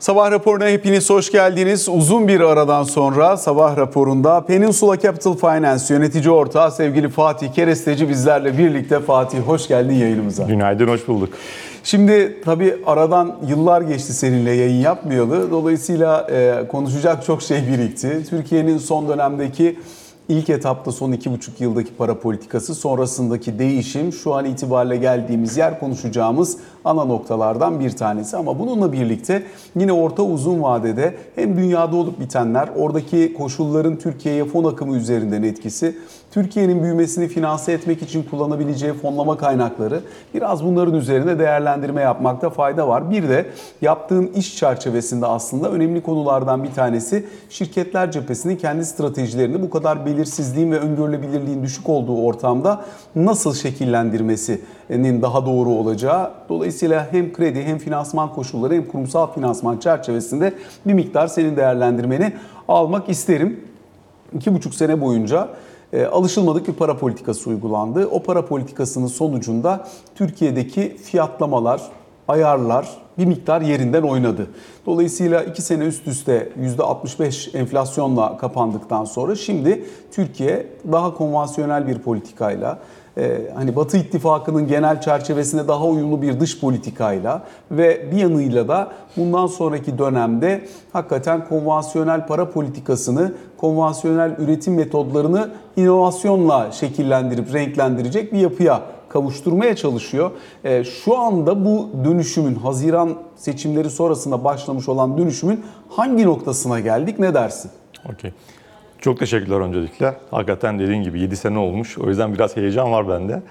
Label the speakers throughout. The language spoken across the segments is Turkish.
Speaker 1: Sabah raporuna hepiniz hoş geldiniz. Uzun bir aradan sonra sabah raporunda Peninsula Capital Finance yönetici ortağı sevgili Fatih Keresteci bizlerle birlikte. Fatih hoş geldin yayınımıza.
Speaker 2: Günaydın, hoş bulduk.
Speaker 1: Şimdi tabii aradan yıllar geçti seninle yayın yapmayalı. Dolayısıyla e, konuşacak çok şey birikti. Türkiye'nin son dönemdeki İlk etapta son iki buçuk yıldaki para politikası sonrasındaki değişim şu an itibariyle geldiğimiz yer konuşacağımız ana noktalardan bir tanesi. Ama bununla birlikte yine orta uzun vadede hem dünyada olup bitenler, oradaki koşulların Türkiye'ye fon akımı üzerinden etkisi, Türkiye'nin büyümesini finanse etmek için kullanabileceği fonlama kaynakları biraz bunların üzerine değerlendirme yapmakta fayda var. Bir de yaptığın iş çerçevesinde aslında önemli konulardan bir tanesi şirketler cephesinin kendi stratejilerini bu kadar belirsizliğin ve öngörülebilirliğin düşük olduğu ortamda nasıl şekillendirmesinin daha doğru olacağı. Dolayısıyla hem kredi hem finansman koşulları hem kurumsal finansman çerçevesinde bir miktar senin değerlendirmeni almak isterim. İki buçuk sene boyunca e, alışılmadık bir para politikası uygulandı. O para politikasının sonucunda Türkiye'deki fiyatlamalar, ayarlar bir miktar yerinden oynadı. Dolayısıyla 2 sene üst üste %65 enflasyonla kapandıktan sonra şimdi Türkiye daha konvansiyonel bir politikayla ee, hani Batı ittifakının genel çerçevesine daha uyumlu bir dış politikayla ve bir yanıyla da bundan sonraki dönemde hakikaten konvansiyonel para politikasını, konvansiyonel üretim metodlarını inovasyonla şekillendirip renklendirecek bir yapıya kavuşturmaya çalışıyor. Ee, şu anda bu dönüşümün Haziran seçimleri sonrasında başlamış olan dönüşümün hangi noktasına geldik ne dersin?
Speaker 2: Okey. Çok teşekkürler öncelikle. Hakikaten dediğin gibi 7 sene olmuş. O yüzden biraz heyecan var bende.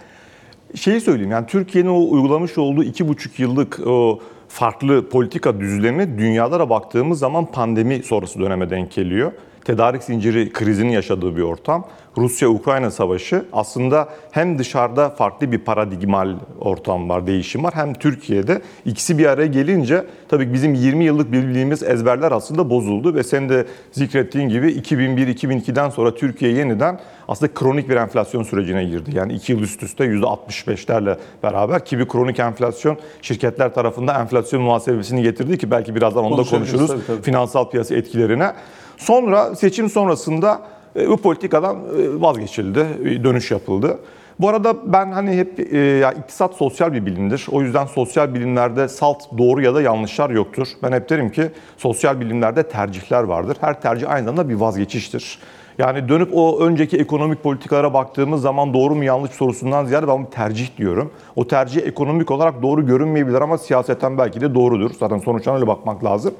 Speaker 2: Şeyi söyleyeyim yani Türkiye'nin o uygulamış olduğu 2,5 yıllık o farklı politika düzlemine dünyada baktığımız zaman pandemi sonrası döneme denk geliyor tedarik zinciri krizini yaşadığı bir ortam. Rusya-Ukrayna savaşı aslında hem dışarıda farklı bir paradigmal ortam var, değişim var. Hem Türkiye'de ikisi bir araya gelince tabii bizim 20 yıllık bildiğimiz ezberler aslında bozuldu ve sen de zikrettiğin gibi 2001-2002'den sonra Türkiye yeniden aslında kronik bir enflasyon sürecine girdi. Yani 2 yıl üst üste %65'lerle beraber ki bir kronik enflasyon şirketler tarafından enflasyon muhasebesini getirdi ki belki birazdan onu da konuşuruz. Tabii, tabii. Finansal piyasa etkilerine. Sonra seçim sonrasında e, bu politikadan e, vazgeçildi, dönüş yapıldı. Bu arada ben hani hep e, ya iktisat sosyal bir bilimdir. O yüzden sosyal bilimlerde salt doğru ya da yanlışlar yoktur. Ben hep derim ki sosyal bilimlerde tercihler vardır. Her tercih aynı zamanda bir vazgeçiştir. Yani dönüp o önceki ekonomik politikalara baktığımız zaman doğru mu yanlış sorusundan ziyade ben bir tercih diyorum. O tercih ekonomik olarak doğru görünmeyebilir ama siyaseten belki de doğrudur. Zaten sonuçtan öyle bakmak lazım.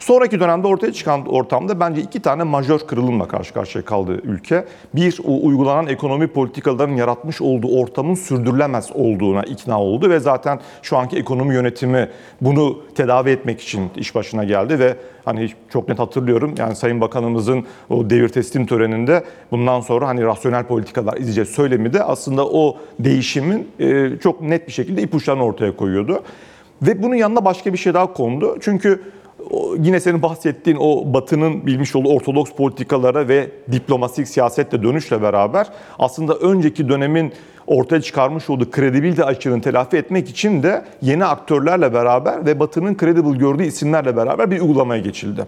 Speaker 2: Sonraki dönemde ortaya çıkan ortamda bence iki tane majör kırılımla karşı karşıya kaldı ülke. Bir, o uygulanan ekonomi politikalarının yaratmış olduğu ortamın sürdürülemez olduğuna ikna oldu ve zaten şu anki ekonomi yönetimi bunu tedavi etmek için iş başına geldi ve hani çok net hatırlıyorum yani Sayın Bakanımızın o devir teslim töreninde bundan sonra hani rasyonel politikalar izleyeceğiz söylemi de aslında o değişimin e, çok net bir şekilde ipuçlarını ortaya koyuyordu. Ve bunun yanında başka bir şey daha kondu. Çünkü yine senin bahsettiğin o Batı'nın bilmiş olduğu ortodoks politikalara ve diplomatik siyasetle dönüşle beraber aslında önceki dönemin ortaya çıkarmış olduğu kredibilite açığını telafi etmek için de yeni aktörlerle beraber ve Batı'nın credible gördüğü isimlerle beraber bir uygulamaya geçildi.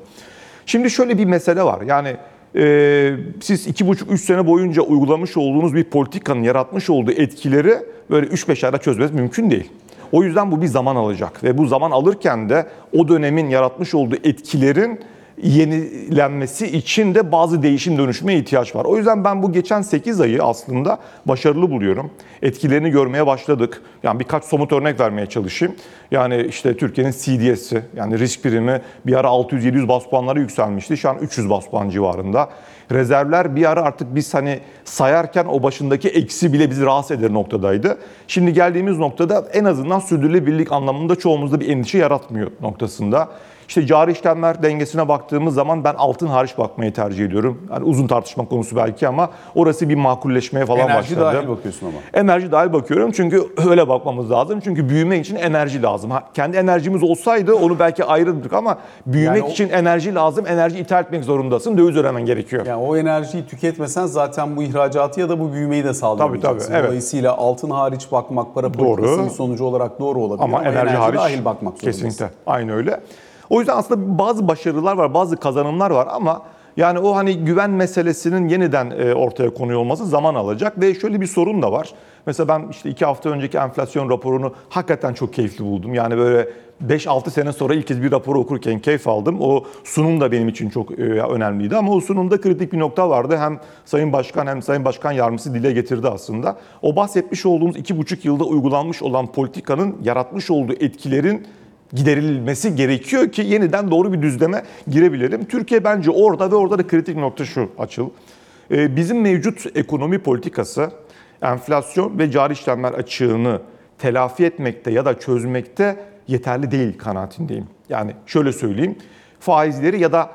Speaker 2: Şimdi şöyle bir mesele var. Yani e, siz iki buçuk üç sene boyunca uygulamış olduğunuz bir politikanın yaratmış olduğu etkileri böyle 3-5 ayda çözmeniz mümkün değil. O yüzden bu bir zaman alacak ve bu zaman alırken de o dönemin yaratmış olduğu etkilerin yenilenmesi için de bazı değişim dönüşüme ihtiyaç var. O yüzden ben bu geçen 8 ayı aslında başarılı buluyorum. Etkilerini görmeye başladık. Yani birkaç somut örnek vermeye çalışayım. Yani işte Türkiye'nin CDS'i yani risk primi bir ara 600-700 bas puanlara yükselmişti. Şu an 300 bas puan civarında. Rezervler bir ara artık biz hani sayarken o başındaki eksi bile bizi rahatsız eder noktadaydı. Şimdi geldiğimiz noktada en azından sürdürülebilirlik anlamında çoğumuzda bir endişe yaratmıyor noktasında. İşte cari işlemler dengesine baktığımız zaman ben altın hariç bakmayı tercih ediyorum. Yani uzun tartışma konusu belki ama orası bir makulleşmeye falan
Speaker 1: enerji
Speaker 2: başladı.
Speaker 1: Enerji dahil bakıyorsun ama.
Speaker 2: Enerji dahil bakıyorum çünkü öyle bakmamız lazım. Çünkü büyümek için enerji lazım. Ha, kendi enerjimiz olsaydı onu belki ayrıldık ama büyümek yani o... için enerji lazım. Enerji ithal etmek zorundasın. Döviz ödemen gerekiyor.
Speaker 1: Yani o enerjiyi tüketmesen zaten bu ihracatı ya da bu büyümeyi de sağlayamayacaksın. Tabii tabii. Evet. Dolayısıyla altın hariç bakmak para politikasının sonucu olarak doğru olabilir ama, ama enerji, enerji hariç dahil bakmak zorundasın.
Speaker 2: Kesinlikle. Aynı öyle. O yüzden aslında bazı başarılar var, bazı kazanımlar var ama yani o hani güven meselesinin yeniden e, ortaya konuyor olması zaman alacak ve şöyle bir sorun da var. Mesela ben işte iki hafta önceki enflasyon raporunu hakikaten çok keyifli buldum. Yani böyle 5-6 sene sonra ilk kez bir raporu okurken keyif aldım. O sunum da benim için çok e, önemliydi ama o sunumda kritik bir nokta vardı. Hem Sayın Başkan hem Sayın Başkan Yardımcısı dile getirdi aslında. O bahsetmiş olduğumuz 2,5 yılda uygulanmış olan politikanın yaratmış olduğu etkilerin giderilmesi gerekiyor ki yeniden doğru bir düzleme girebilelim. Türkiye bence orada ve orada da kritik nokta şu açıl. Ee, Bizim mevcut ekonomi politikası enflasyon ve cari işlemler açığını telafi etmekte ya da çözmekte yeterli değil kanaatindeyim. Yani şöyle söyleyeyim faizleri ya da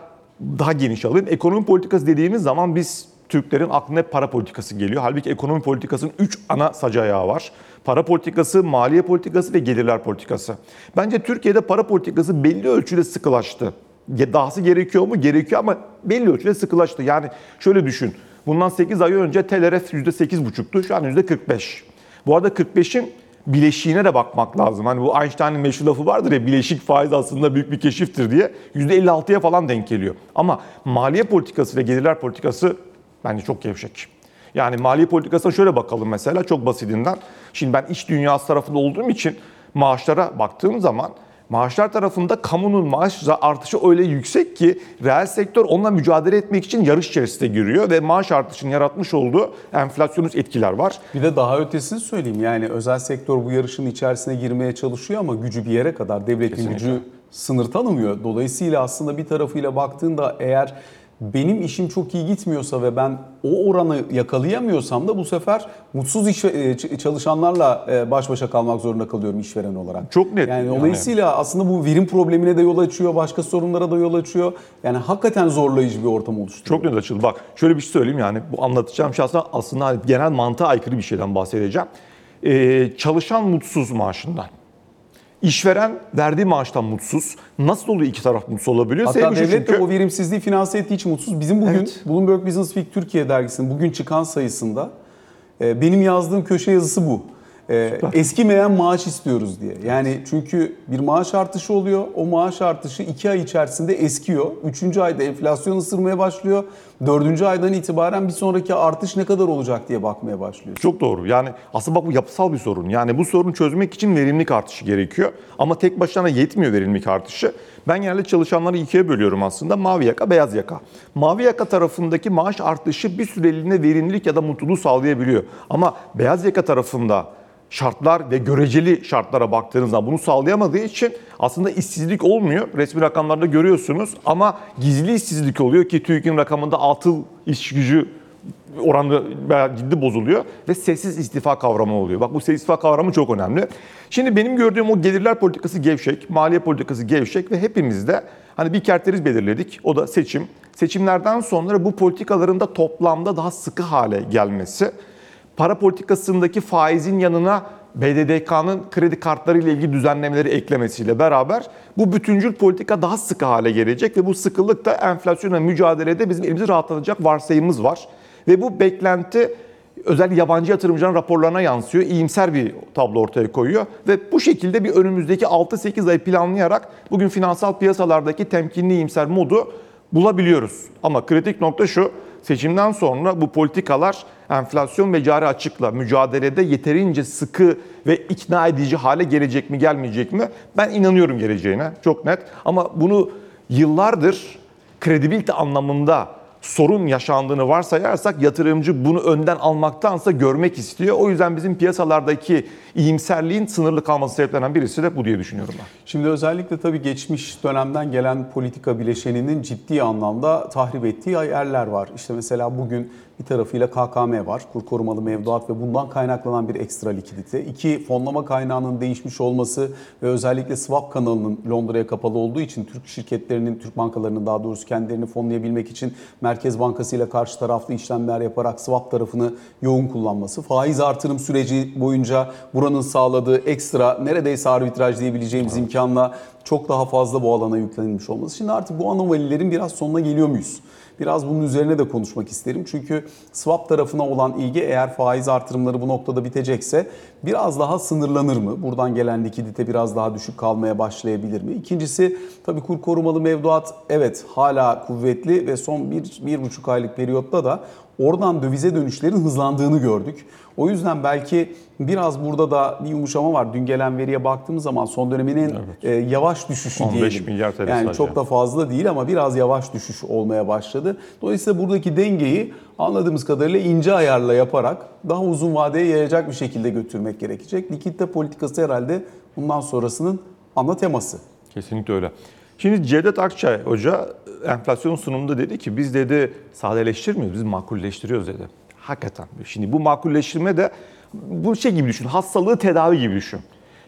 Speaker 2: daha geniş alayım. Ekonomi politikası dediğimiz zaman biz Türklerin aklına hep para politikası geliyor. Halbuki ekonomi politikasının 3 ana sac ayağı var. Para politikası, maliye politikası ve gelirler politikası. Bence Türkiye'de para politikası belli ölçüde sıkılaştı. Dahası gerekiyor mu? Gerekiyor ama belli ölçüde sıkılaştı. Yani şöyle düşün. Bundan 8 ay önce TLRF %8,5'tu. Şu an %45. Bu arada 45'in bileşiğine de bakmak lazım. Hani bu Einstein'ın meşhur lafı vardır ya bileşik faiz aslında büyük bir keşiftir diye. %56'ya falan denk geliyor. Ama maliye politikası ve gelirler politikası bence çok gevşek. Yani maliye politikasına şöyle bakalım mesela çok basitinden. Şimdi ben iş dünyası tarafında olduğum için maaşlara baktığım zaman maaşlar tarafında kamunun maaş artışı öyle yüksek ki reel sektör onunla mücadele etmek için yarış içerisine giriyor ve maaş artışının yaratmış olduğu enflasyonist etkiler var.
Speaker 1: Bir de daha ötesini söyleyeyim. Yani özel sektör bu yarışın içerisine girmeye çalışıyor ama gücü bir yere kadar. Devletin
Speaker 2: Kesinlikle.
Speaker 1: gücü sınır tanımıyor. Dolayısıyla aslında bir tarafıyla baktığında eğer benim işim çok iyi gitmiyorsa ve ben o oranı yakalayamıyorsam da bu sefer mutsuz iş, e, çalışanlarla e, baş başa kalmak zorunda kalıyorum işveren olarak.
Speaker 2: Çok net.
Speaker 1: Yani
Speaker 2: Yani.
Speaker 1: dolayısıyla aslında bu verim problemine de yol açıyor, başka sorunlara da yol açıyor. Yani hakikaten zorlayıcı bir ortam oluşturuyor.
Speaker 2: Çok net açıldı. Bak şöyle bir şey söyleyeyim yani bu anlatacağım şey aslında, genel mantığa aykırı bir şeyden bahsedeceğim. Ee, çalışan mutsuz maaşından. İşveren verdiği maaştan mutsuz. Nasıl oluyor iki taraf mutsuz olabiliyor?
Speaker 1: Hatta
Speaker 2: şu
Speaker 1: devlet de
Speaker 2: çünkü-
Speaker 1: o verimsizliği finanse ettiği için mutsuz. Bizim bugün
Speaker 2: Evet.
Speaker 1: Bloomberg Business Week Türkiye dergisinin bugün çıkan sayısında e, benim yazdığım köşe yazısı bu. E, eskimeyen maaş istiyoruz diye. Yani çünkü bir maaş artışı oluyor. O maaş artışı iki ay içerisinde eskiyor. Üçüncü ayda enflasyon ısırmaya başlıyor. Dördüncü aydan itibaren bir sonraki artış ne kadar olacak diye bakmaya başlıyor.
Speaker 2: Çok doğru. Yani aslında bak bu yapısal bir sorun. Yani bu sorunu çözmek için verimlilik artışı gerekiyor. Ama tek başına yetmiyor verimlilik artışı. Ben genelde çalışanları ikiye bölüyorum aslında. Mavi yaka, beyaz yaka. Mavi yaka tarafındaki maaş artışı bir süreliğine verimlilik ya da mutluluğu sağlayabiliyor. Ama beyaz yaka tarafında şartlar ve göreceli şartlara baktığınız zaman bunu sağlayamadığı için aslında işsizlik olmuyor. Resmi rakamlarda görüyorsunuz ama gizli işsizlik oluyor ki TÜİK'in rakamında atıl iş gücü oranı ciddi bozuluyor ve sessiz istifa kavramı oluyor. Bak bu sessiz istifa kavramı çok önemli. Şimdi benim gördüğüm o gelirler politikası gevşek, maliye politikası gevşek ve hepimizde hani bir kerteriz belirledik. O da seçim. Seçimlerden sonra bu politikaların da toplamda daha sıkı hale gelmesi. Para politikasındaki faizin yanına BDDK'nın kredi kartları ile ilgili düzenlemeleri eklemesiyle beraber bu bütüncül politika daha sıkı hale gelecek ve bu sıkılık da enflasyonla mücadelede bizim elimizi rahatlatacak varsayımımız var. Ve bu beklenti özellikle yabancı yatırımcıların raporlarına yansıyor. İyimser bir tablo ortaya koyuyor. Ve bu şekilde bir önümüzdeki 6-8 ay planlayarak bugün finansal piyasalardaki temkinli iyimser modu bulabiliyoruz. Ama kritik nokta şu, seçimden sonra bu politikalar enflasyon ve cari açıkla mücadelede yeterince sıkı ve ikna edici hale gelecek mi gelmeyecek mi? Ben inanıyorum geleceğine çok net. Ama bunu yıllardır kredibilite anlamında sorun yaşandığını varsayarsak yatırımcı bunu önden almaktansa görmek istiyor. O yüzden bizim piyasalardaki iyimserliğin sınırlı kalması sebeplerinden birisi de bu diye düşünüyorum ben.
Speaker 1: Şimdi özellikle tabii geçmiş dönemden gelen politika bileşeninin ciddi anlamda tahrip ettiği yerler var. İşte mesela bugün bir tarafıyla KKM var, kur korumalı mevduat ve bundan kaynaklanan bir ekstra likidite. İki, fonlama kaynağının değişmiş olması ve özellikle swap kanalının Londra'ya kapalı olduğu için Türk şirketlerinin, Türk bankalarının daha doğrusu kendilerini fonlayabilmek için Merkez Bankası ile karşı taraflı işlemler yaparak swap tarafını yoğun kullanması. Faiz artırım süreci boyunca buranın sağladığı ekstra neredeyse arbitraj diyebileceğimiz imkanla çok daha fazla bu alana yüklenilmiş olması. Şimdi artık bu anomalilerin biraz sonuna geliyor muyuz? Biraz bunun üzerine de konuşmak isterim. Çünkü swap tarafına olan ilgi eğer faiz artırımları bu noktada bitecekse biraz daha sınırlanır mı? Buradan gelen likidite biraz daha düşük kalmaya başlayabilir mi? İkincisi tabii kur korumalı mevduat evet hala kuvvetli ve son bir, bir buçuk aylık periyotta da oradan dövize dönüşlerin hızlandığını gördük. O yüzden belki biraz burada da bir yumuşama var. Dün gelen veriye baktığımız zaman son döneminin e, yavaş düşüşü
Speaker 2: 15
Speaker 1: diyelim.
Speaker 2: milyar TL
Speaker 1: Yani
Speaker 2: sadece.
Speaker 1: çok da fazla değil ama biraz yavaş düşüş olmaya başladı. Dolayısıyla buradaki dengeyi anladığımız kadarıyla ince ayarla yaparak daha uzun vadeye yayacak bir şekilde götürmek gerekecek. Likitte politikası herhalde bundan sonrasının ana teması.
Speaker 2: Kesinlikle öyle. Şimdi Cevdet Akçay Hoca enflasyon sunumunda dedi ki biz dedi sadeleştirmiyoruz, biz makulleştiriyoruz dedi. Hakikaten. Şimdi bu makulleştirme de bu şey gibi düşün, hastalığı tedavi gibi düşün.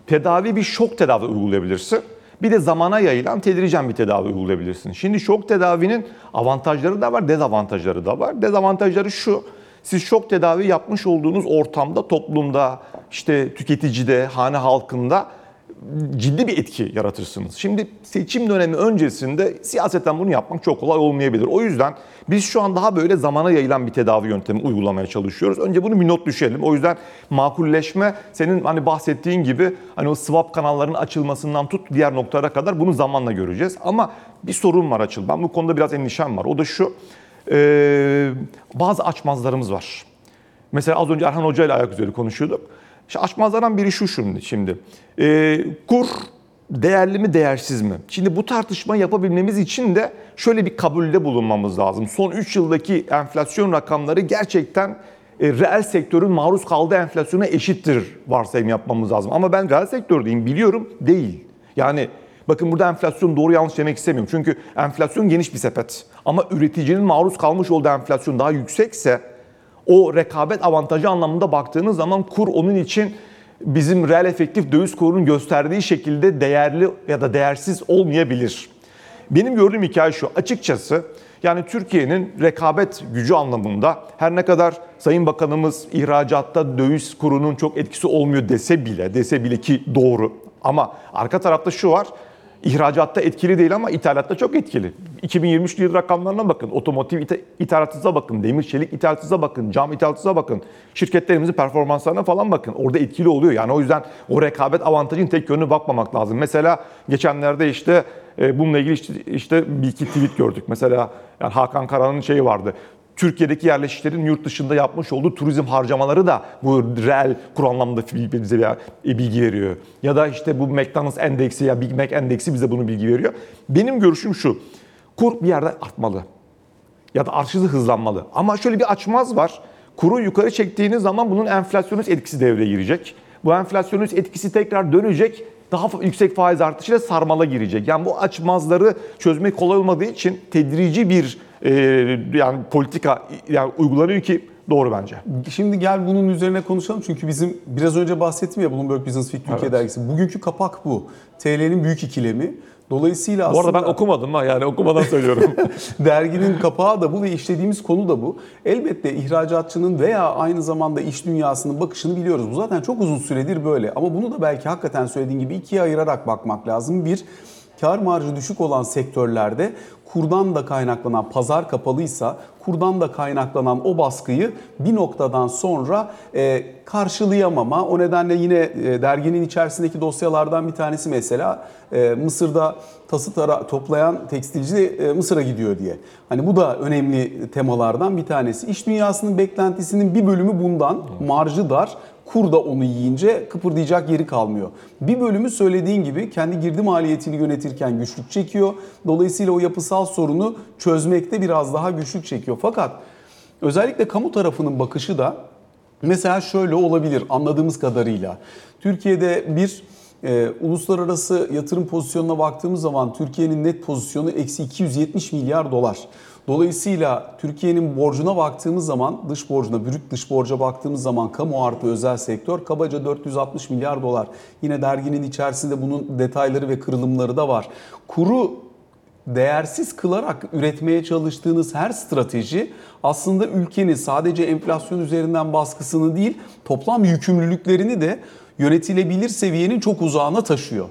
Speaker 2: Tedavi bir şok tedavi uygulayabilirsin. Bir de zamana yayılan tedricen bir tedavi uygulayabilirsin. Şimdi şok tedavinin avantajları da var, dezavantajları da var. Dezavantajları şu, siz şok tedavi yapmış olduğunuz ortamda, toplumda, işte tüketicide, hane halkında ciddi bir etki yaratırsınız. Şimdi seçim dönemi öncesinde siyasetten bunu yapmak çok kolay olmayabilir. O yüzden biz şu an daha böyle zamana yayılan bir tedavi yöntemi uygulamaya çalışıyoruz. Önce bunu bir not düşelim. O yüzden makulleşme senin hani bahsettiğin gibi hani o swap kanallarının açılmasından tut diğer noktalara kadar bunu zamanla göreceğiz. Ama bir sorun var açıl. Ben bu konuda biraz endişem var. O da şu. eee, bazı açmazlarımız var. Mesela az önce Erhan Hoca ile ayak üzeri konuşuyorduk. İşte açmazlardan biri şu şimdi. şimdi. Ee, kur değerli mi değersiz mi? Şimdi bu tartışma yapabilmemiz için de şöyle bir kabulde bulunmamız lazım. Son 3 yıldaki enflasyon rakamları gerçekten e, reel sektörün maruz kaldığı enflasyona eşittir varsayım yapmamız lazım. Ama ben reel sektördeyim biliyorum değil. Yani bakın burada enflasyon doğru yanlış demek istemiyorum. Çünkü enflasyon geniş bir sepet. Ama üreticinin maruz kalmış olduğu enflasyon daha yüksekse o rekabet avantajı anlamında baktığınız zaman kur onun için bizim reel efektif döviz kurunun gösterdiği şekilde değerli ya da değersiz olmayabilir. Benim gördüğüm hikaye şu. Açıkçası yani Türkiye'nin rekabet gücü anlamında her ne kadar Sayın Bakanımız ihracatta döviz kurunun çok etkisi olmuyor dese bile dese bile ki doğru. Ama arka tarafta şu var İhracatta etkili değil ama ithalatta çok etkili. 2023 yıl rakamlarına bakın, otomotiv ita- ithalatınıza bakın, demir çelik ithalatınıza bakın, cam ithalatınıza bakın, şirketlerimizin performanslarına falan bakın. Orada etkili oluyor. Yani o yüzden o rekabet avantajın tek yönüne bakmamak lazım. Mesela geçenlerde işte e, bununla ilgili işte, işte bir iki tweet gördük. Mesela yani Hakan Kara'nın şeyi vardı. Türkiye'deki yerleşiklerin yurt dışında yapmış olduğu turizm harcamaları da bu reel kur anlamında bize bir e, bilgi veriyor. Ya da işte bu McDonald's endeksi ya Big Mac endeksi bize bunu bilgi veriyor. Benim görüşüm şu. Kur bir yerde artmalı. Ya da artışı hızlanmalı. Ama şöyle bir açmaz var. Kuru yukarı çektiğiniz zaman bunun enflasyonist etkisi devreye girecek. Bu enflasyonist etkisi tekrar dönecek. Daha yüksek faiz artışıyla sarmala girecek. Yani bu açmazları çözmek kolay olmadığı için tedrici bir e, yani politika yani uygulanıyor ki doğru bence.
Speaker 1: Şimdi gel bunun üzerine konuşalım çünkü bizim biraz önce bahsettim ya Bloomberg Business Week Türkiye
Speaker 2: Evet.
Speaker 1: dergisi. Bugünkü kapak bu. TL'nin büyük ikilemi. Dolayısıyla
Speaker 2: Bu
Speaker 1: aslında
Speaker 2: arada ben okumadım ha yani okumadan söylüyorum.
Speaker 1: derginin kapağı da bu ve işlediğimiz konu da bu. Elbette ihracatçının veya aynı zamanda iş dünyasının bakışını biliyoruz. Bu zaten çok uzun süredir böyle. Ama bunu da belki hakikaten söylediğin gibi ikiye ayırarak bakmak lazım. Bir, kar marjı düşük olan sektörlerde kurdan da kaynaklanan pazar kapalıysa kurdan da kaynaklanan o baskıyı bir noktadan sonra e, karşılayamama. O nedenle yine e, derginin içerisindeki dosyalardan bir tanesi mesela e, Mısır'da tası tara toplayan tekstilci e, Mısır'a gidiyor diye. Hani bu da önemli temalardan bir tanesi. İş dünyasının beklentisinin bir bölümü bundan. Marjı dar. Kur da onu yiyince kıpırdayacak yeri kalmıyor. Bir bölümü söylediğin gibi kendi girdi maliyetini yönetirken güçlük çekiyor. Dolayısıyla o yapısal sorunu çözmekte biraz daha güçlük çekiyor. Fakat özellikle kamu tarafının bakışı da mesela şöyle olabilir anladığımız kadarıyla. Türkiye'de bir e, uluslararası yatırım pozisyonuna baktığımız zaman Türkiye'nin net pozisyonu eksi 270 milyar dolar. Dolayısıyla Türkiye'nin borcuna baktığımız zaman, dış borcuna, brüt dış borca baktığımız zaman kamu artı özel sektör kabaca 460 milyar dolar. Yine derginin içerisinde bunun detayları ve kırılımları da var. Kuru değersiz kılarak üretmeye çalıştığınız her strateji aslında ülkenin sadece enflasyon üzerinden baskısını değil toplam yükümlülüklerini de yönetilebilir seviyenin çok uzağına taşıyor.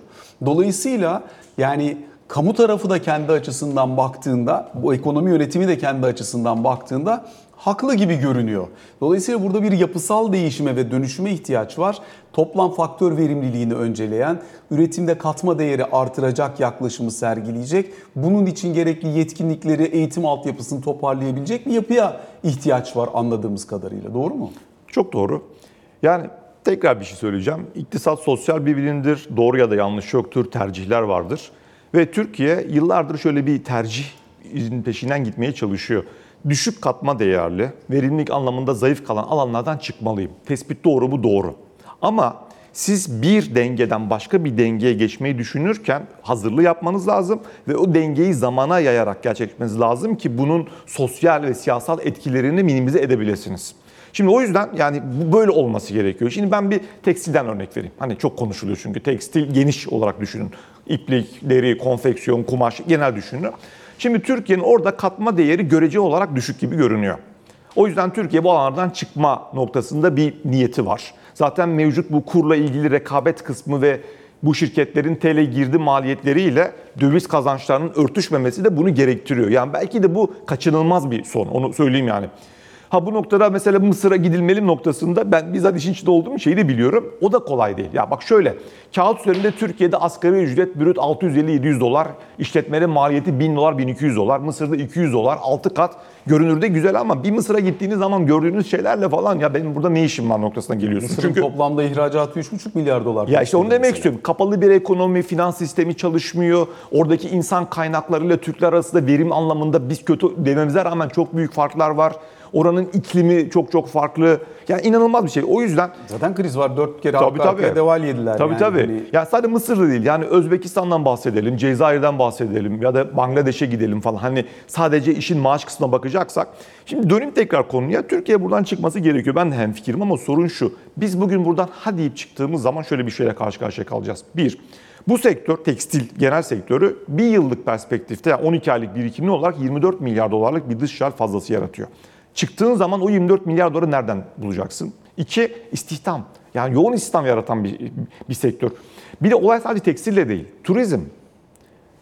Speaker 1: Dolayısıyla yani kamu tarafı da kendi açısından baktığında, bu ekonomi yönetimi de kendi açısından baktığında haklı gibi görünüyor. Dolayısıyla burada bir yapısal değişime ve dönüşüme ihtiyaç var. Toplam faktör verimliliğini önceleyen, üretimde katma değeri artıracak yaklaşımı sergileyecek. Bunun için gerekli yetkinlikleri, eğitim altyapısını toparlayabilecek bir yapıya ihtiyaç var anladığımız kadarıyla. Doğru mu?
Speaker 2: Çok doğru. Yani tekrar bir şey söyleyeceğim. İktisat sosyal bir bilimdir. Doğru ya da yanlış yoktur. Tercihler vardır. Ve Türkiye yıllardır şöyle bir tercih peşinden gitmeye çalışıyor. Düşük katma değerli, verimlilik anlamında zayıf kalan alanlardan çıkmalıyım. Tespit doğru bu doğru. Ama siz bir dengeden başka bir dengeye geçmeyi düşünürken hazırlığı yapmanız lazım ve o dengeyi zamana yayarak gerçekleştirmeniz lazım ki bunun sosyal ve siyasal etkilerini minimize edebilirsiniz. Şimdi o yüzden yani bu böyle olması gerekiyor. Şimdi ben bir tekstilden örnek vereyim. Hani çok konuşuluyor çünkü tekstil geniş olarak düşünün. İplik, deri, konfeksiyon, kumaş genel düşünün. Şimdi Türkiye'nin orada katma değeri görece olarak düşük gibi görünüyor. O yüzden Türkiye bu alanlardan çıkma noktasında bir niyeti var. Zaten mevcut bu kurla ilgili rekabet kısmı ve bu şirketlerin TL girdi maliyetleriyle döviz kazançlarının örtüşmemesi de bunu gerektiriyor. Yani belki de bu kaçınılmaz bir son. Onu söyleyeyim yani. Ha bu noktada mesela Mısır'a gidilmeli noktasında ben bizzat işin içinde olduğum şeyi de biliyorum. O da kolay değil. Ya bak şöyle kağıt üzerinde Türkiye'de asgari ücret brüt 650-700 dolar, işletmenin maliyeti 1000 dolar 1200 dolar, Mısır'da 200 dolar 6 kat. Görünürde güzel ama bir Mısır'a gittiğiniz zaman gördüğünüz şeylerle falan ya benim burada ne işim var noktasına geliyorsun.
Speaker 1: Mısır'ın
Speaker 2: Çünkü
Speaker 1: toplamda ihracatı 3,5 milyar dolar.
Speaker 2: ya işte onu demek
Speaker 1: mesela.
Speaker 2: istiyorum. Kapalı bir ekonomi, finans sistemi çalışmıyor. Oradaki insan kaynaklarıyla Türkler arasında verim anlamında biz kötü dememize rağmen çok büyük farklar var. Oranın iklimi çok çok farklı. Yani inanılmaz bir şey. O yüzden
Speaker 1: Zaten kriz var. Dört kere
Speaker 2: Tabii,
Speaker 1: arka
Speaker 2: tabii.
Speaker 1: deval yediler.
Speaker 2: Tabii
Speaker 1: yani.
Speaker 2: tabii.
Speaker 1: Hani
Speaker 2: Yani sadece Mısır'da değil. Yani Özbekistan'dan bahsedelim, Cezayir'den bahsedelim ya da Bangladeş'e gidelim falan. Hani sadece işin maaş kısmına bakacaksak. Şimdi döneyim tekrar konuya. Türkiye buradan çıkması gerekiyor. Ben de hemfikirim ama sorun şu. Biz bugün buradan ha deyip çıktığımız zaman şöyle bir şeyle karşı karşıya kalacağız. Bir, bu sektör, tekstil genel sektörü bir yıllık perspektifte yani 12 aylık birikimli olarak 24 milyar dolarlık bir dış fazlası yaratıyor. Çıktığın zaman o 24 milyar doları nereden bulacaksın? İki, istihdam. Yani yoğun istihdam yaratan bir, bir sektör. Bir de olay sadece tekstille değil. Turizm,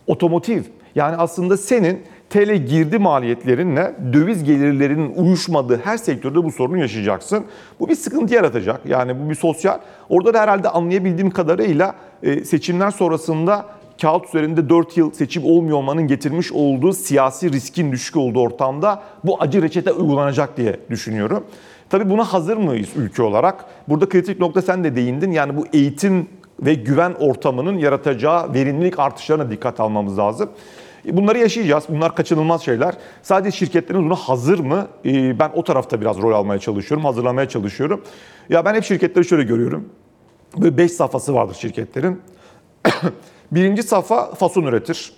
Speaker 2: otomotiv. Yani aslında senin TL girdi maliyetlerinle döviz gelirlerinin uyuşmadığı her sektörde bu sorunu yaşayacaksın. Bu bir sıkıntı yaratacak. Yani bu bir sosyal. Orada da herhalde anlayabildiğim kadarıyla e, seçimler sonrasında kağıt üzerinde 4 yıl seçim olmuyor olmanın getirmiş olduğu siyasi riskin düşük olduğu ortamda bu acı reçete uygulanacak diye düşünüyorum. Tabii buna hazır mıyız ülke olarak? Burada kritik nokta sen de değindin. Yani bu eğitim ve güven ortamının yaratacağı verimlilik artışlarına dikkat almamız lazım. Bunları yaşayacağız. Bunlar kaçınılmaz şeyler. Sadece şirketlerimiz buna hazır mı? E, Ben o tarafta biraz rol almaya çalışıyorum, hazırlamaya çalışıyorum. Ya ben hep şirketleri şöyle görüyorum. Böyle 5 safhası vardır şirketlerin. Birinci safha fason üretir.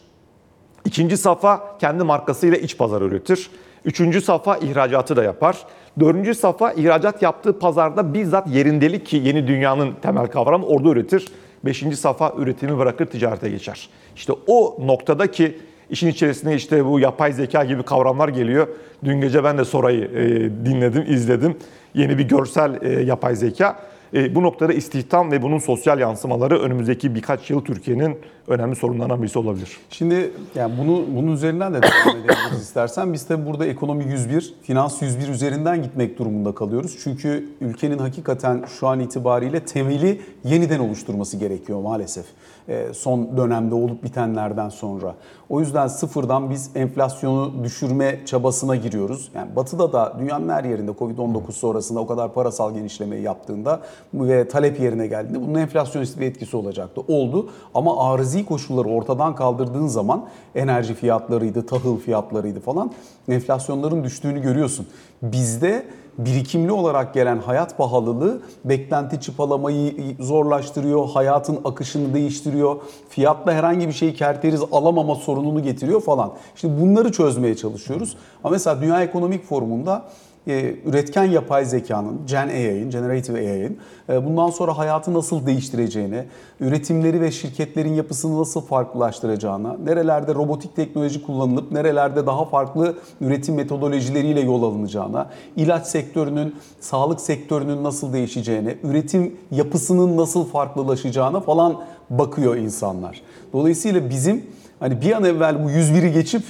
Speaker 2: İkinci safha kendi markasıyla iç pazar üretir. Üçüncü safha ihracatı da yapar. Dördüncü safha ihracat yaptığı pazarda bizzat yerindelik ki yeni dünyanın temel kavramı orada üretir. Beşinci safha üretimi bırakır ticarete geçer. İşte o noktada ki işin içerisine işte bu yapay zeka gibi kavramlar geliyor. Dün gece ben de Soray'ı e, dinledim, izledim. Yeni bir görsel e, yapay zeka. E, bu noktada istihdam ve bunun sosyal yansımaları önümüzdeki birkaç yıl Türkiye'nin önemli sorunlarından birisi olabilir.
Speaker 1: Şimdi yani bunu bunun üzerinden de devam edebiliriz istersen. Biz tabii burada ekonomi 101, finans 101 üzerinden gitmek durumunda kalıyoruz. Çünkü ülkenin hakikaten şu an itibariyle temeli yeniden oluşturması gerekiyor maalesef. Ee, son dönemde olup bitenlerden sonra. O yüzden sıfırdan biz enflasyonu düşürme çabasına giriyoruz. Yani batıda da dünyanın her yerinde Covid-19 sonrasında o kadar parasal genişlemeyi yaptığında ve talep yerine geldiğinde bunun enflasyonist bir etkisi olacaktı. Oldu ama arızi koşulları ortadan kaldırdığın zaman enerji fiyatlarıydı, tahıl fiyatlarıydı falan enflasyonların düştüğünü görüyorsun. Bizde birikimli olarak gelen hayat pahalılığı beklenti çıpalamayı zorlaştırıyor, hayatın akışını değiştiriyor, fiyatla herhangi bir şeyi kerteriz alamama sorununu getiriyor falan. Şimdi bunları çözmeye çalışıyoruz. Ama mesela Dünya Ekonomik Forumu'nda e, üretken yapay zekanın, Gen AI'ın, Generative AI'ın e, bundan sonra hayatı nasıl değiştireceğini, üretimleri ve şirketlerin yapısını nasıl farklılaştıracağına, nerelerde robotik teknoloji kullanılıp nerelerde daha farklı üretim metodolojileriyle yol alınacağına, ilaç sektörünün, sağlık sektörünün nasıl değişeceğine, üretim yapısının nasıl farklılaşacağına falan bakıyor insanlar. Dolayısıyla bizim hani bir an evvel bu 101'i geçip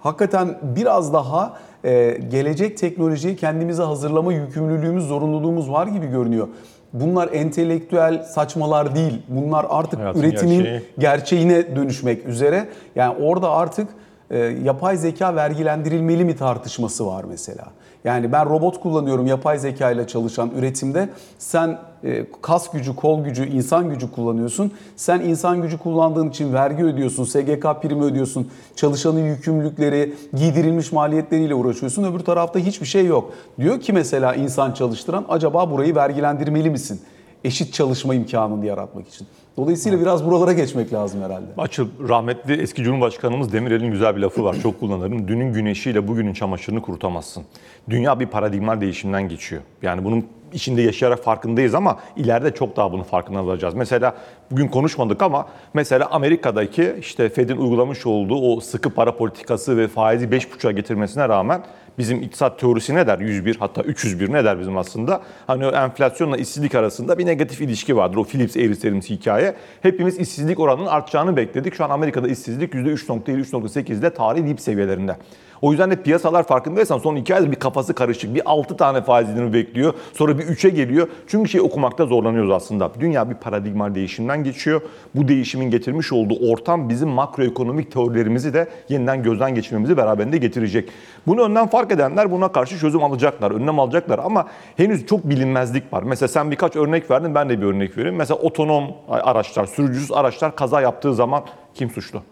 Speaker 1: hakikaten biraz daha e, gelecek teknolojiyi kendimize hazırlama yükümlülüğümüz, zorunluluğumuz var gibi görünüyor. Bunlar entelektüel saçmalar değil. Bunlar artık
Speaker 2: Hayatın
Speaker 1: üretimin
Speaker 2: gerçeği.
Speaker 1: gerçeğine dönüşmek üzere. Yani orada artık e, yapay zeka vergilendirilmeli mi tartışması var mesela. Yani ben robot kullanıyorum yapay zeka ile çalışan üretimde. Sen e, kas gücü, kol gücü, insan gücü kullanıyorsun. Sen insan gücü kullandığın için vergi ödüyorsun, SGK primi ödüyorsun. Çalışanın yükümlülükleri, giydirilmiş maliyetleriyle uğraşıyorsun. Öbür tarafta hiçbir şey yok. Diyor ki mesela insan çalıştıran acaba burayı vergilendirmeli misin? Eşit çalışma imkanını yaratmak için. Dolayısıyla biraz buralara geçmek lazım herhalde.
Speaker 2: Açıl rahmetli eski Cumhurbaşkanımız Demirel'in güzel bir lafı var. Çok kullanırım. Dünün güneşiyle bugünün çamaşırını kurutamazsın. Dünya bir paradigma değişiminden geçiyor. Yani bunun içinde yaşayarak farkındayız ama ileride çok daha bunun farkına varacağız. Mesela bugün konuşmadık ama mesela Amerika'daki işte Fed'in uygulamış olduğu o sıkı para politikası ve faizi 5,5'a getirmesine rağmen bizim iktisat teorisi ne der? 101 hatta 301 ne der bizim aslında? Hani o enflasyonla işsizlik arasında bir negatif ilişki vardır. O Phillips eğrisi hikaye. Hepimiz işsizlik oranının artacağını bekledik. Şu an Amerika'da işsizlik %3.7-3.8'de tarihi dip seviyelerinde. O yüzden de piyasalar farkındaysan son iki aydır bir kafası karışık. Bir 6 tane faiz indirimi bekliyor. Sonra bir 3'e geliyor. Çünkü şey okumakta zorlanıyoruz aslında. Dünya bir paradigma değişiminden geçiyor. Bu değişimin getirmiş olduğu ortam bizim makroekonomik teorilerimizi de yeniden gözden geçirmemizi beraberinde getirecek. Bunu önden fark edenler buna karşı çözüm alacaklar, önlem alacaklar ama henüz çok bilinmezlik var. Mesela sen birkaç örnek verdin, ben de bir örnek vereyim. Mesela otonom araçlar, sürücüsüz araçlar kaza yaptığı zaman kim suçlu?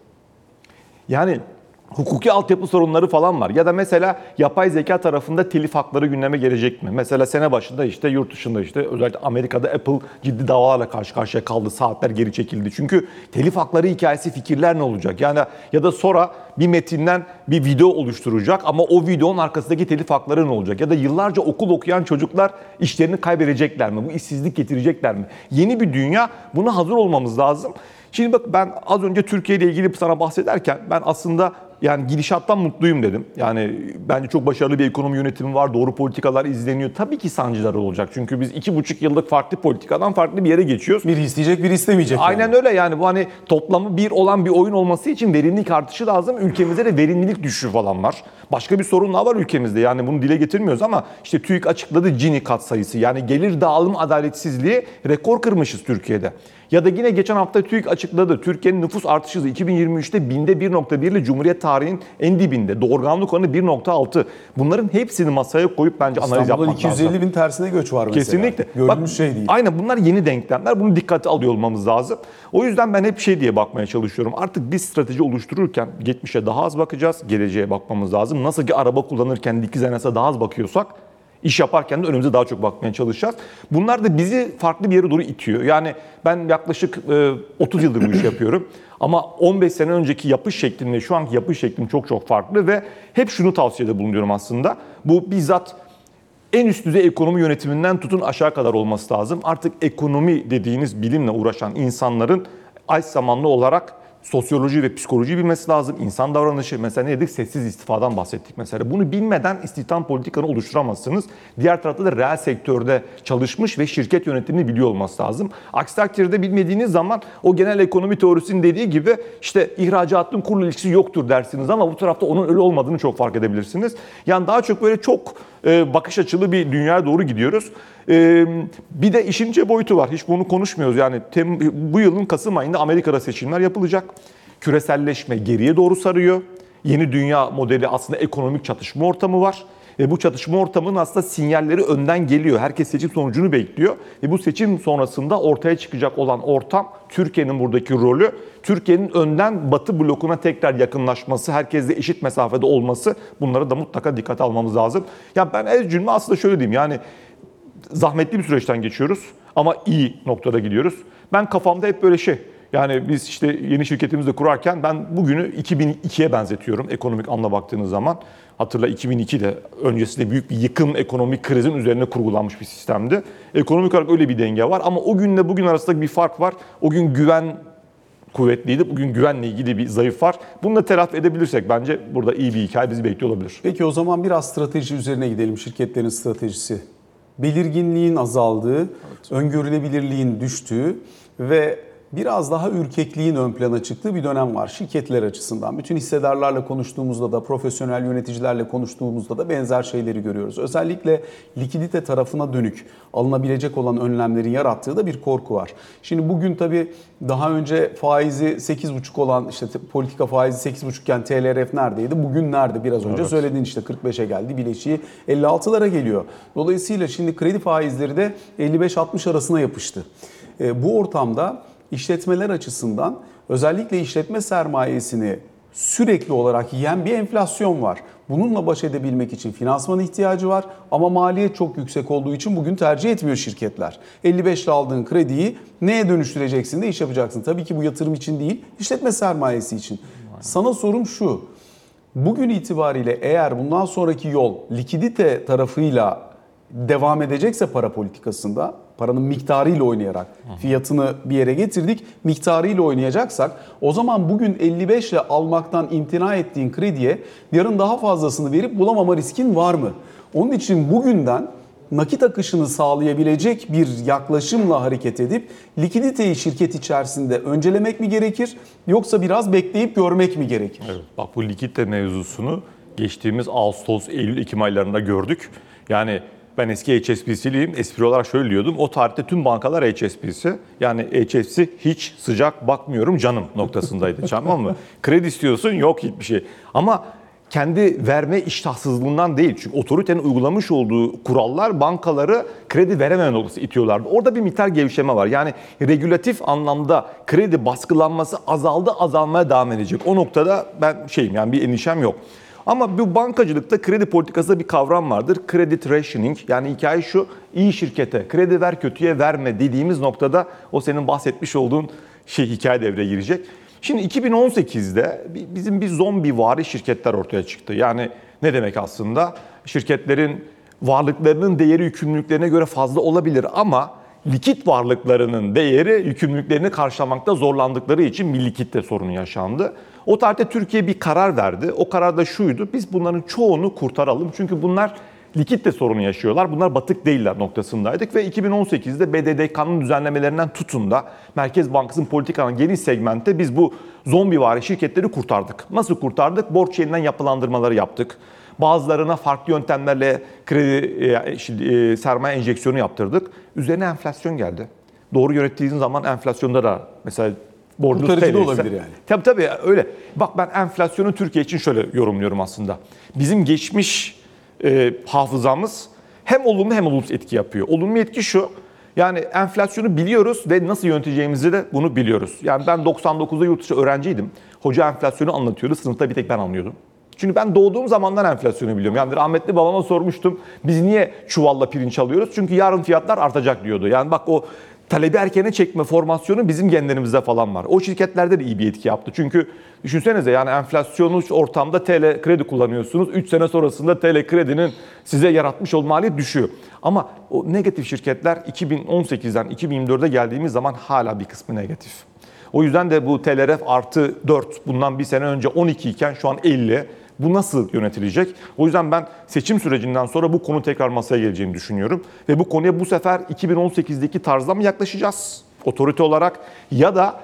Speaker 2: Yani hukuki altyapı sorunları falan var. Ya da mesela yapay zeka tarafında telif hakları gündeme gelecek mi? Mesela sene başında işte yurt dışında işte özellikle Amerika'da Apple ciddi davalarla karşı karşıya kaldı. Saatler geri çekildi. Çünkü telif hakları hikayesi fikirler ne olacak? Yani ya da sonra bir metinden bir video oluşturacak ama o videonun arkasındaki telif hakları ne olacak? Ya da yıllarca okul okuyan çocuklar işlerini kaybedecekler mi? Bu işsizlik getirecekler mi? Yeni bir dünya. Buna hazır olmamız lazım. Şimdi bak ben az önce Türkiye ile ilgili sana bahsederken ben aslında yani gidişattan mutluyum dedim. Yani bence çok başarılı bir ekonomi yönetimi var, doğru politikalar izleniyor. Tabii ki sancılar olacak çünkü biz iki buçuk yıllık farklı politikadan farklı bir yere geçiyoruz.
Speaker 1: Biri isteyecek, biri istemeyecek. yani.
Speaker 2: Aynen öyle yani bu hani toplamı bir olan bir oyun olması için verimlilik artışı lazım. Ülkemizde de verimlilik düşüşü falan var. Başka bir sorun daha var ülkemizde yani bunu dile getirmiyoruz ama işte TÜİK açıkladı Gini katsayısı yani gelir dağılım adaletsizliği rekor kırmışız Türkiye'de. Ya da yine geçen hafta TÜİK açıkladı. Türkiye'nin nüfus artış hızı 2023'te binde 1.1 ile Cumhuriyet tarihinin en dibinde. Doğurganlık oranı 1.6. Bunların hepsini masaya koyup bence analiz
Speaker 1: İstanbul'da
Speaker 2: yapmak
Speaker 1: 250
Speaker 2: lazım.
Speaker 1: bin tersine göç var mesela.
Speaker 2: Kesinlikle.
Speaker 1: Görülmüş
Speaker 2: Bak,
Speaker 1: şey değil.
Speaker 2: Aynen bunlar yeni denklemler. Bunu dikkate alıyor olmamız lazım. O yüzden ben hep şey diye bakmaya çalışıyorum. Artık biz strateji oluştururken geçmişe daha az bakacağız. Geleceğe bakmamız lazım. Nasıl ki araba kullanırken dikiz aynasına daha az bakıyorsak iş yaparken de önümüze daha çok bakmaya çalışacağız. Bunlar da bizi farklı bir yere doğru itiyor. Yani ben yaklaşık e, 30 yıldır bu işi yapıyorum. Ama 15 sene önceki yapış şeklimle şu anki yapış şeklim çok çok farklı ve hep şunu tavsiyede bulunuyorum aslında. Bu bizzat en üst düzey ekonomi yönetiminden tutun aşağı kadar olması lazım. Artık ekonomi dediğiniz bilimle uğraşan insanların eş zamanlı olarak sosyoloji ve psikoloji bilmesi lazım. İnsan davranışı mesela ne dedik? Sessiz istifadan bahsettik mesela. Bunu bilmeden istihdam politikanı oluşturamazsınız. Diğer tarafta da reel sektörde çalışmış ve şirket yönetimini biliyor olması lazım. Aksi takdirde bilmediğiniz zaman o genel ekonomi teorisinin dediği gibi işte ihracatın kurla ilişkisi yoktur dersiniz ama bu tarafta onun öyle olmadığını çok fark edebilirsiniz. Yani daha çok böyle çok e, bakış açılı bir dünyaya doğru gidiyoruz. E, bir de işin ince boyutu var. Hiç bunu konuşmuyoruz. Yani bu yılın Kasım ayında Amerika'da seçimler yapılacak. Küreselleşme geriye doğru sarıyor. Yeni dünya modeli aslında ekonomik çatışma ortamı var. Ve bu çatışma ortamının aslında sinyalleri önden geliyor. Herkes seçim sonucunu bekliyor. Ve bu seçim sonrasında ortaya çıkacak olan ortam Türkiye'nin buradaki rolü, Türkiye'nin önden Batı blokuna tekrar yakınlaşması, herkesle eşit mesafede olması bunları da mutlaka dikkate almamız lazım. Ya ben ez cümle aslında şöyle diyeyim yani zahmetli bir süreçten geçiyoruz ama iyi noktada gidiyoruz. Ben kafamda hep böyle şey Yani biz işte yeni şirketimizi de kurarken ben bugünü 2002'ye benzetiyorum ekonomik anla baktığınız zaman. Hatırla 2002'de öncesinde büyük bir yıkım ekonomik krizin üzerine kurgulanmış bir sistemdi. Ekonomik olarak öyle bir denge var ama o günle bugün arasında bir fark var. O gün güven kuvvetliydi. Bugün güvenle ilgili bir zayıf var. Bunu da telafi edebilirsek bence burada iyi bir hikaye bizi bekliyor olabilir.
Speaker 1: Peki o zaman biraz strateji üzerine gidelim. Şirketlerin stratejisi. Belirginliğin azaldığı, öngörülebilirliğin düştüğü ve biraz daha ürkekliğin ön plana çıktığı bir dönem var şirketler açısından. Bütün hissedarlarla konuştuğumuzda da, profesyonel yöneticilerle konuştuğumuzda da benzer şeyleri görüyoruz. Özellikle likidite tarafına dönük alınabilecek olan önlemlerin yarattığı da bir korku var. Şimdi bugün tabii daha önce faizi 8,5 olan işte politika faizi 8,5 iken TLRF neredeydi? Bugün nerede? Biraz önce
Speaker 2: Evet.
Speaker 1: söyledin işte 45'e geldi. Bileşiği 56'lara geliyor. Dolayısıyla şimdi kredi faizleri de 55-60 arasına yapıştı. E, bu ortamda işletmeler açısından özellikle işletme sermayesini sürekli olarak yiyen bir enflasyon var. Bununla baş edebilmek için finansman ihtiyacı var ama maliyet çok yüksek olduğu için bugün tercih etmiyor şirketler. 55 ile aldığın krediyi neye dönüştüreceksin de iş yapacaksın. Tabii ki bu yatırım için değil, işletme sermayesi için. Sana sorum şu. Bugün itibariyle eğer bundan sonraki yol likidite tarafıyla devam edecekse para politikasında paranın miktarıyla oynayarak fiyatını bir yere getirdik. Miktarıyla oynayacaksak o zaman bugün 55 ile almaktan imtina ettiğin krediye yarın daha fazlasını verip bulamama riskin var mı? Onun için bugünden nakit akışını sağlayabilecek bir yaklaşımla hareket edip likiditeyi şirket içerisinde öncelemek mi gerekir yoksa biraz bekleyip görmek mi gerekir?
Speaker 2: Evet, bak bu likidite mevzusunu geçtiğimiz Ağustos, Eylül, Ekim aylarında gördük. Yani ben eski HSBC'liyim. Espri olarak şöyle diyordum. O tarihte tüm bankalar HSBC. Yani HSBC hiç sıcak bakmıyorum canım noktasındaydı. tamam mı? Kredi istiyorsun yok hiçbir şey. Ama kendi verme iştahsızlığından değil. Çünkü otoritenin uygulamış olduğu kurallar bankaları kredi verememe noktası itiyorlardı. Orada bir miktar gevşeme var. Yani regülatif anlamda kredi baskılanması azaldı azalmaya devam edecek. O noktada ben şeyim yani bir endişem yok. Ama bu bankacılıkta kredi politikasında bir kavram vardır. Credit rationing yani hikaye şu iyi şirkete kredi ver kötüye verme dediğimiz noktada o senin bahsetmiş olduğun şey hikaye devreye girecek. Şimdi 2018'de bi- bizim bir zombi vari şirketler ortaya çıktı. Yani ne demek aslında? Şirketlerin varlıklarının değeri yükümlülüklerine göre fazla olabilir ama likit varlıklarının değeri yükümlülüklerini karşılamakta zorlandıkları için bir likitte sorunu yaşandı. O tarihte Türkiye bir karar verdi. O karar da şuydu. Biz bunların çoğunu kurtaralım. Çünkü bunlar likitte sorunu yaşıyorlar. Bunlar batık değiller noktasındaydık ve 2018'de BDDK'nın düzenlemelerinden tutun da Merkez Bankası'nın politikanın geniş segmentte biz bu zombivari şirketleri kurtardık. Nasıl kurtardık? Borç yeniden yapılandırmaları yaptık. Bazılarına farklı yöntemlerle kredi e, şimdi, e, sermaye enjeksiyonu yaptırdık. Üzerine enflasyon geldi. Doğru yönettiğiniz zaman enflasyonda da mesela borcunuz
Speaker 1: Kurtarıcı da olabilir yani.
Speaker 2: Tabii tabii öyle. Bak ben enflasyonu Türkiye için şöyle yorumluyorum aslında. Bizim geçmiş e, hafızamız hem olumlu hem olumsuz etki yapıyor. Olumlu etki şu. Yani enflasyonu biliyoruz ve nasıl yöneteceğimizi de bunu biliyoruz. Yani ben 99'da yurt dışı öğrenciydim. Hoca enflasyonu anlatıyordu. Sınıfta bir tek ben anlıyordum. Çünkü ben doğduğum zamandan enflasyonu biliyorum. Yani rahmetli babama sormuştum. Biz niye çuvalla pirinç alıyoruz? Çünkü yarın fiyatlar artacak diyordu. Yani bak o talebi erkene çekme formasyonu bizim genlerimizde falan var. O şirketlerde de iyi bir etki yaptı. Çünkü düşünsenize yani enflasyonlu ortamda TL kredi kullanıyorsunuz. 3 sene sonrasında TL kredinin size yaratmış olduğu maliyet düşüyor. Ama o negatif şirketler 2018'den 2024'e geldiğimiz zaman hala bir kısmı negatif. O yüzden de bu TLRF artı 4 bundan bir sene önce 12 iken şu an 50. Bu nasıl yönetilecek? O yüzden ben seçim sürecinden sonra bu konu tekrar masaya geleceğini düşünüyorum. Ve bu konuya bu sefer 2018'deki tarzda mı yaklaşacağız? Otorite olarak ya da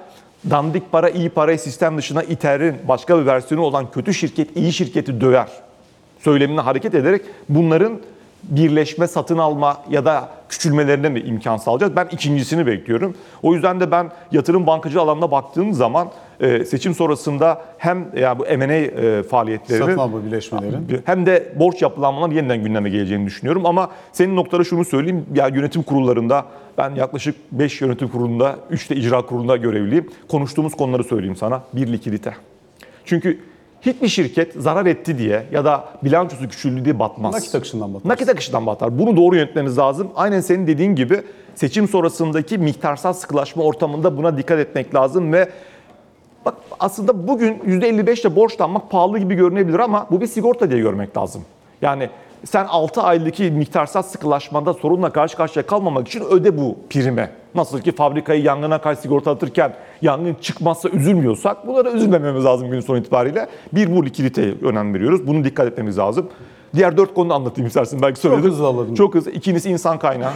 Speaker 2: dandik para iyi parayı sistem dışına iterin başka bir versiyonu olan kötü şirket iyi şirketi döver söylemine hareket ederek bunların birleşme, satın alma ya da küçülmelerine mi imkan sağlayacağız? Ben ikincisini bekliyorum. O yüzden de ben yatırım bankacı alanına baktığım zaman e, seçim sonrasında hem ya bu M&A e, faaliyetlerini
Speaker 1: Satın alma birleşmeleri.
Speaker 2: hem de borç yapılanmaları yeniden gündeme geleceğini düşünüyorum. Ama senin noktada şunu söyleyeyim. Ya yönetim kurullarında ben yaklaşık 5 yönetim kurulunda, 3 de icra kurulunda görevliyim. Konuştuğumuz konuları söyleyeyim sana. Bir likidite. Çünkü hiçbir şirket zarar etti diye ya da bilançosu küçüldü diye batmaz.
Speaker 1: Nakit akışından batar.
Speaker 2: Nakit akışından batar. Bunu doğru yönetmeniz lazım. Aynen senin dediğin gibi seçim sonrasındaki miktarsal sıkılaşma ortamında buna dikkat etmek lazım ve Bak aslında bugün %55 ile borçlanmak pahalı gibi görünebilir ama bu bir sigorta diye görmek lazım. Yani sen 6 aylık miktarsal sıkılaşmada sorunla karşı karşıya kalmamak için öde bu prime. Nasıl ki fabrikayı yangına karşı sigortalatırken yangın çıkmazsa üzülmüyorsak bunlara üzülmememiz lazım günün son itibariyle. Bir bu likiditeye önem veriyoruz. Bunu dikkat etmemiz lazım. Diğer dört konuda anlatayım istersen. Belki söyledim.
Speaker 1: hızlı alalım.
Speaker 2: Çok hızlı. İkincisi insan kaynağı.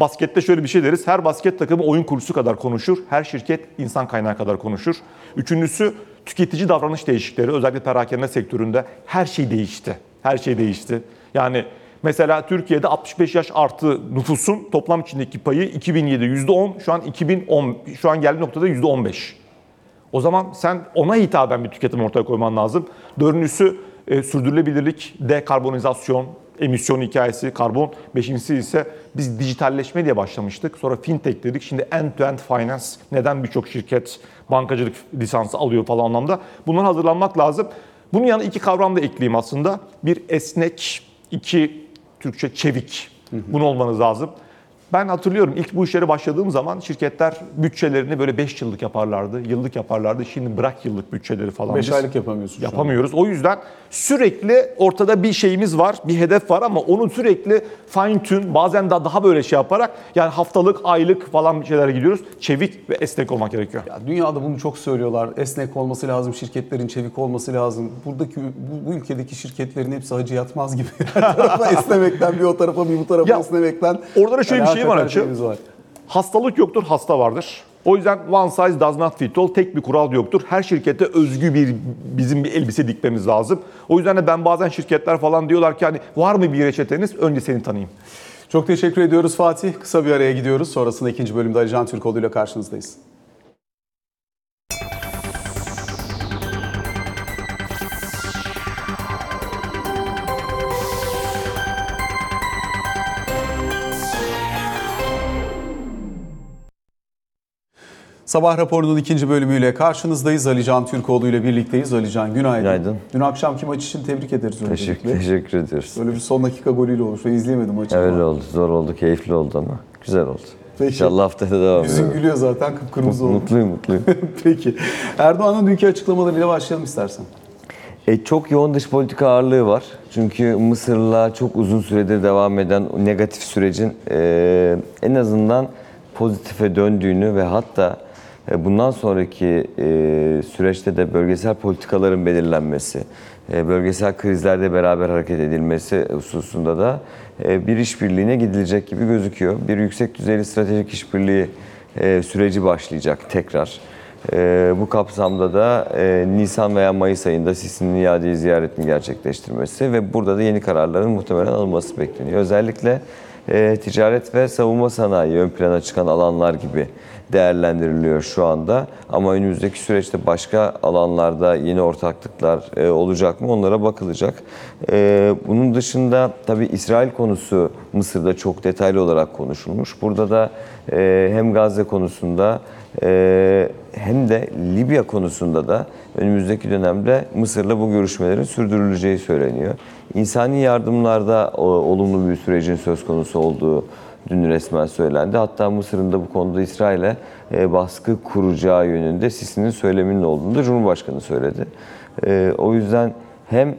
Speaker 2: Baskette şöyle bir şey deriz. Her basket takımı oyun kurucusu kadar konuşur. Her şirket insan kaynağı kadar konuşur. Üçüncüsü tüketici davranış değişiklikleri. Özellikle perakende sektöründe her şey değişti. Her şey değişti. Yani mesela Türkiye'de 65 yaş artı nüfusun toplam içindeki payı 2007 %10, şu an 2010 şu an geldiği noktada %15. O zaman sen ona hitaben bir tüketim ortaya koyman lazım. Dördüncüsü e, sürdürülebilirlik, dekarbonizasyon, emisyon hikayesi, karbon. Beşincisi ise biz dijitalleşme diye başlamıştık. Sonra fintech dedik. Şimdi end-to-end finance. Neden birçok şirket bankacılık lisansı alıyor falan anlamda. Bunlara hazırlanmak lazım. Bunun yanına iki kavram da ekleyeyim aslında. Bir esnek, iki Türkçe çevik. Bunu olmanız lazım. Ben hatırlıyorum ilk bu işlere başladığım zaman şirketler bütçelerini böyle 5 yıllık yaparlardı, yıllık yaparlardı. Şimdi bırak yıllık bütçeleri falan.
Speaker 1: 5
Speaker 2: Biz
Speaker 1: aylık yapamıyorsun şu an.
Speaker 2: Yapamıyoruz. O yüzden sürekli ortada bir şeyimiz var, bir hedef var ama onu sürekli fine tune, bazen daha, daha böyle şey yaparak yani haftalık, aylık falan bir şeylere gidiyoruz. Çevik ve esnek olmak gerekiyor.
Speaker 1: Ya dünyada bunu çok söylüyorlar. Esnek olması lazım, şirketlerin çevik olması lazım. Buradaki bu, bu ülkedeki şirketlerin hepsi hacı yatmaz gibi. Her tarafa esnemekten bir o tarafa bir bu tarafa
Speaker 2: Ya,
Speaker 1: esnemekten.
Speaker 2: orada da şöyle bir şey var
Speaker 1: hakikaten
Speaker 2: Açı.
Speaker 1: şeyimiz var.
Speaker 2: Hastalık yoktur, hasta vardır. O yüzden one size does not fit all, tek bir kural yoktur. Her şirkete özgü bir bizim bir elbise dikmemiz lazım. O yüzden de ben bazen şirketler falan diyorlar ki hani var mı bir reçeteniz? Önce seni tanıyayım.
Speaker 1: Çok teşekkür ediyoruz Fatih. Kısa bir araya gidiyoruz. Sonrasında ikinci bölümde Ali Can Türkoğlu ile karşınızdayız. Sabah raporunun ikinci bölümüyle karşınızdayız. Ali Can Türkoğlu ile birlikteyiz. Ali Can günaydın.
Speaker 3: Günaydın.
Speaker 1: Dün akşamki maç için tebrik ederiz
Speaker 3: Teşekkür,
Speaker 1: öncelikle.
Speaker 3: teşekkür ediyoruz.
Speaker 1: Böyle bir son dakika golüyle olmuş. Ben izleyemedim maçı. ama.
Speaker 3: Öyle oldu. Zor oldu, keyifli oldu ama güzel oldu.
Speaker 1: Peki.
Speaker 3: İnşallah haftaya da devam
Speaker 1: Yüzün
Speaker 3: ediyor.
Speaker 1: gülüyor zaten kıpkırmızı oldu.
Speaker 3: Mutluyum, mutluyum.
Speaker 1: Peki. Erdoğan'ın dünkü açıklamalarıyla başlayalım istersen.
Speaker 3: E, çok yoğun dış politika ağırlığı var. Çünkü Mısır'la çok uzun süredir devam eden negatif sürecin e, en azından pozitife döndüğünü ve hatta bundan sonraki e, süreçte de bölgesel politikaların belirlenmesi, e, bölgesel krizlerde beraber hareket edilmesi hususunda da e, bir işbirliğine gidilecek gibi gözüküyor. Bir yüksek düzeyli stratejik işbirliği e, süreci başlayacak tekrar. Bu kapsamda da e, Nisan veya Mayıs ayında Sisi'nin iadeyi ziyaretini gerçekleştirmesi ve burada da yeni kararların muhtemelen alınması bekleniyor. Özellikle e, ticaret ve savunma sanayi ön plana çıkan alanlar gibi değerlendiriliyor şu anda. Ama önümüzdeki süreçte başka alanlarda yeni ortaklıklar e, olacak mı onlara bakılacak. E, bunun dışında tabii İsrail konusu Mısır'da çok detaylı olarak konuşulmuş. Burada da e, hem Gazze konusunda hem de Libya konusunda da önümüzdeki dönemde Mısır'la bu görüşmelerin sürdürüleceği söyleniyor. İnsani yardımlarda olumlu bir sürecin söz konusu olduğu dün resmen söylendi. Hatta Mısır'ın da bu konuda İsrail'e e, baskı kuracağı yönünde Sisi'nin söyleminin olduğunu da Cumhurbaşkanı söyledi. Ee, o yüzden hem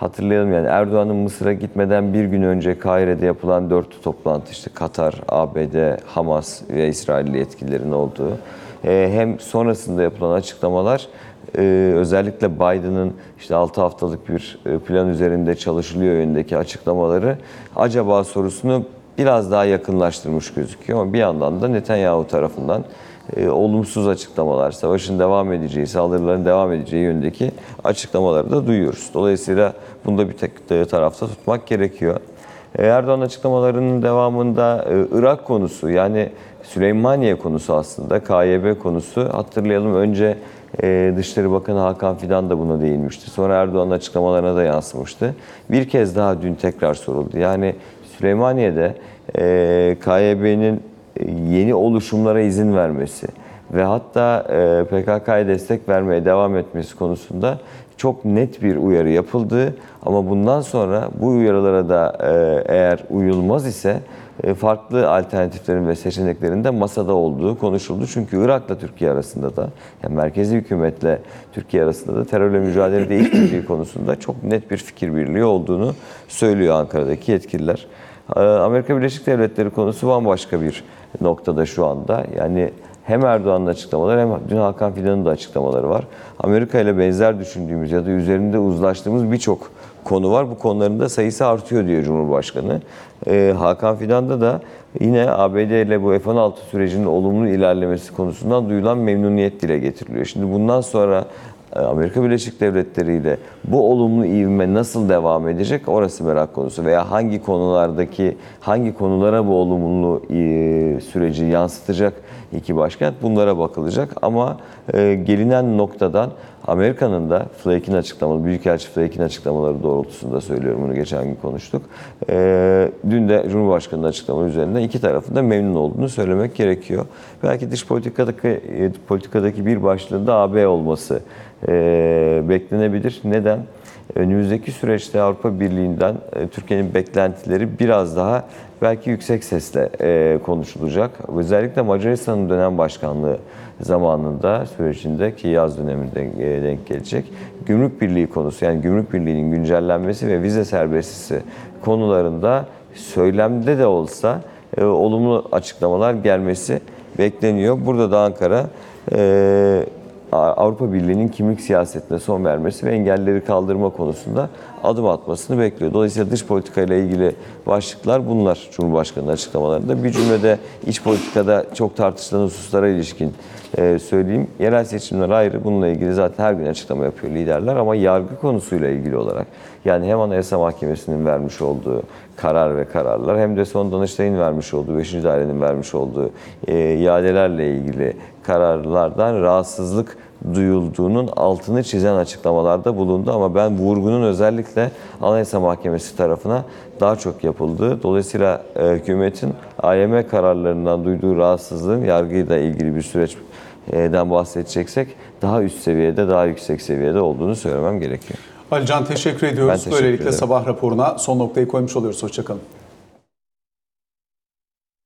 Speaker 3: Hatırlayalım yani Erdoğan'ın Mısır'a gitmeden bir gün önce Kahire'de yapılan dörtlü toplantı işte Katar, ABD, Hamas ve İsrailli yetkililerin olduğu e, hem sonrasında yapılan açıklamalar e, özellikle Biden'ın işte 6 haftalık bir e, plan üzerinde çalışılıyor yönündeki açıklamaları acaba sorusunu biraz daha yakınlaştırmış gözüküyor ama bir yandan da Netanyahu tarafından e, olumsuz açıklamalar, savaşın devam edeceği, saldırıların devam edeceği yönündeki açıklamaları da duyuyoruz. Dolayısıyla bunda bir tek tarafta tutmak gerekiyor. E, Erdoğan açıklamalarının devamında e, Irak konusu yani Süleymaniye konusu aslında KYB konusu hatırlayalım önce e, Dışişleri Bakanı Hakan Fidan da buna değinmişti. Sonra Erdoğan'ın açıklamalarına da yansımıştı. Bir kez daha dün tekrar soruldu. Yani Süleymaniye'de e, KYB'nin yeni oluşumlara izin vermesi ve hatta e, PKK'ya destek vermeye devam etmesi konusunda çok net bir uyarı yapıldı. Ama bundan sonra bu uyarılara da e, eğer uyulmaz ise e, farklı alternatiflerin ve seçeneklerin de masada olduğu konuşuldu. Çünkü Irak'la Türkiye arasında da, yani merkezi hükümetle Türkiye arasında da terörle mücadelede işbirliği konusunda çok net bir fikir birliği olduğunu söylüyor Ankara'daki yetkililer. Ee, Amerika Birleşik Devletleri konusu bambaşka bir noktada şu anda. Yani hem Erdoğan'ın açıklamaları hem dün Hakan Fidan'ın da açıklamaları var. Amerika ile benzer düşündüğümüz ya da üzerinde uzlaştığımız birçok konu var. Bu konuların da sayısı artıyor diyor Cumhurbaşkanı. Ee, Hakan Fidan'da da yine ABD ile bu F-16 sürecinin olumlu ilerlemesi konusundan duyulan memnuniyet dile getiriliyor. Şimdi bundan sonra Amerika Birleşik Devletleri ile bu olumlu ivme nasıl devam edecek orası merak konusu veya hangi konulardaki hangi konulara bu olumlu e, süreci yansıtacak iki başkent bunlara bakılacak ama e, gelinen noktadan Amerika'nın da Flake'in açıklamaları, Büyükelçi Flake'in açıklamaları doğrultusunda söylüyorum bunu geçen gün konuştuk. E, dün de Cumhurbaşkanı'nın açıklamaları üzerinden iki tarafın da memnun olduğunu söylemek gerekiyor. Belki dış politikadaki politikadaki bir başlığında AB olması e, beklenebilir. Neden? Önümüzdeki süreçte Avrupa Birliği'nden e, Türkiye'nin beklentileri biraz daha belki yüksek sesle e, konuşulacak. Özellikle Macaristan'ın dönem başkanlığı zamanında sürecinde ki yaz döneminde e, denk gelecek. Gümrük Birliği konusu yani Gümrük Birliği'nin güncellenmesi ve vize serbestisi konularında söylemde de olsa e, olumlu açıklamalar gelmesi bekleniyor. Burada da Ankara e, Avrupa Birliği'nin kimlik siyasetine son vermesi ve engelleri kaldırma konusunda adım atmasını bekliyor. Dolayısıyla dış politika ile ilgili başlıklar bunlar Cumhurbaşkanı'nın açıklamalarında. Bir cümlede iç politikada çok tartışılan hususlara ilişkin e, söyleyeyim. Yerel seçimler ayrı. Bununla ilgili zaten her gün açıklama yapıyor liderler ama yargı konusuyla ilgili olarak yani hem Anayasa Mahkemesi'nin vermiş olduğu karar ve kararlar hem de son Danıştay'ın vermiş olduğu, 5. dairenin vermiş olduğu e, iadelerle ilgili kararlardan rahatsızlık duyulduğunun altını çizen açıklamalarda bulundu ama ben vurgunun özellikle Anayasa Mahkemesi tarafına daha çok yapıldığı, dolayısıyla e, hükümetin AYM kararlarından duyduğu rahatsızlığın yargıyla ilgili bir süreçten bahsedeceksek daha üst seviyede, daha yüksek seviyede olduğunu söylemem gerekiyor.
Speaker 1: Alican teşekkür ediyoruz.
Speaker 3: Ben teşekkür
Speaker 1: Böylelikle
Speaker 3: ederim.
Speaker 1: sabah raporuna son noktayı koymuş oluyoruz. Hoşçakalın.